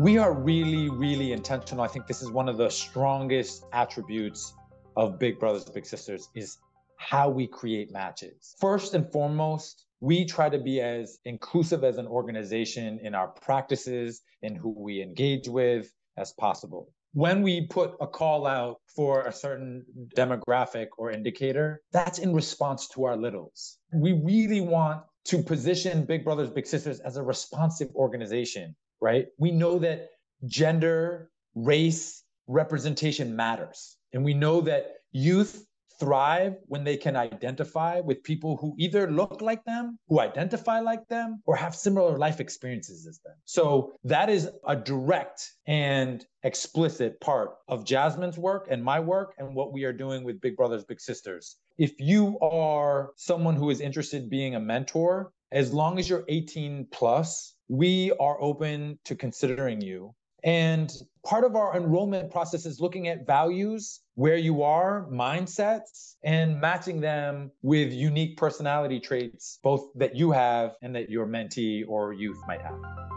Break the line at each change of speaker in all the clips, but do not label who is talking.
We are really, really intentional. I think this is one of the strongest attributes of Big Brothers Big Sisters is how we create matches. First and foremost, we try to be as inclusive as an organization in our practices in who we engage with as possible. When we put a call out for a certain demographic or indicator, that's in response to our littles. We really want to position Big Brothers Big Sisters as a responsive organization, right? We know that gender, race, representation matters. And we know that youth thrive when they can identify with people who either look like them, who identify like them, or have similar life experiences as them. So that is a direct and explicit part of Jasmine's work and my work and what we are doing with Big Brothers Big Sisters. If you are someone who is interested in being a mentor, as long as you're 18 plus, we are open to considering you. And part of our enrollment process is looking at values where you are, mindsets, and matching them with unique personality traits, both that you have and that your mentee or youth might have.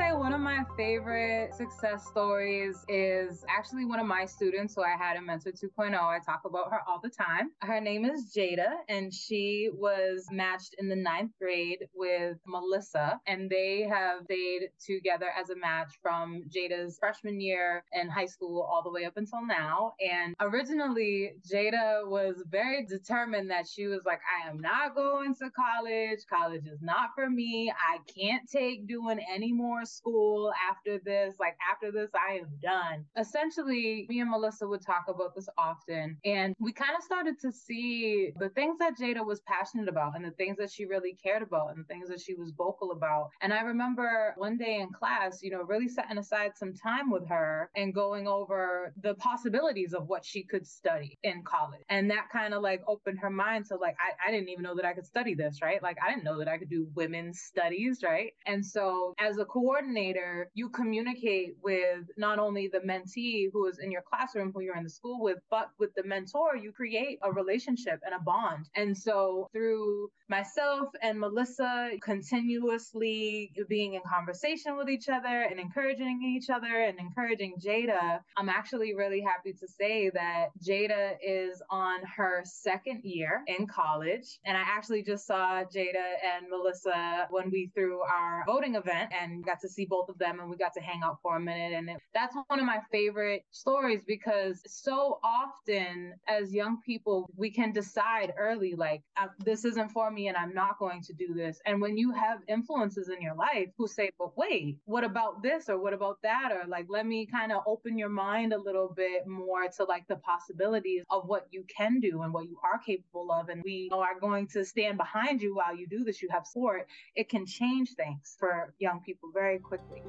Say one of my favorite success stories is actually one of my students who I had in Mentor 2.0. I talk about her all the time. Her name is Jada, and she was matched in the ninth grade with Melissa, and they have stayed together as a match from Jada's freshman year in high school all the way up until now. And originally, Jada was very determined that she was like, I am not going to college. College is not for me. I can't take doing any more school after this. Like, after this, I am done. Essentially, me and Melissa would talk about this often. And we kind of started to see the things that Jada was passionate about and the things that she really cared about and the things that she was vocal about. And I remember one day in class, you know, really setting aside some time with her and going over the possibilities of what she could study in college. And that kind of like opened her mind to like, I, I didn't even know that I could study this, right? Like, I didn't know that I could do women's studies, right? And so as a coordinator, you communicate with not only the mentee who is in your classroom, who you're in the school with, but with the mentor, you create a relationship and a bond. And so through myself and Melissa continuously being in conversation with each other and encouraging each other and encouraging Jada, I'm actually really happy to say that Jada is on her second year in college. And I actually just saw Jada and Melissa when we threw our voting event and got to see both of them and we got to hang out for a minute. And it, that's one of my favorite stories because so often as young people, we can decide early, like, uh, this isn't for me and I'm not going to do this. And when you have influences in your life who say, but wait, what about this or what about that? Or like, let me kind of open your mind a little bit more to like the possibilities of what you can do and what you are capable of. And we are going to stand behind you while you do this. You have support. It can change things for young people very quickly.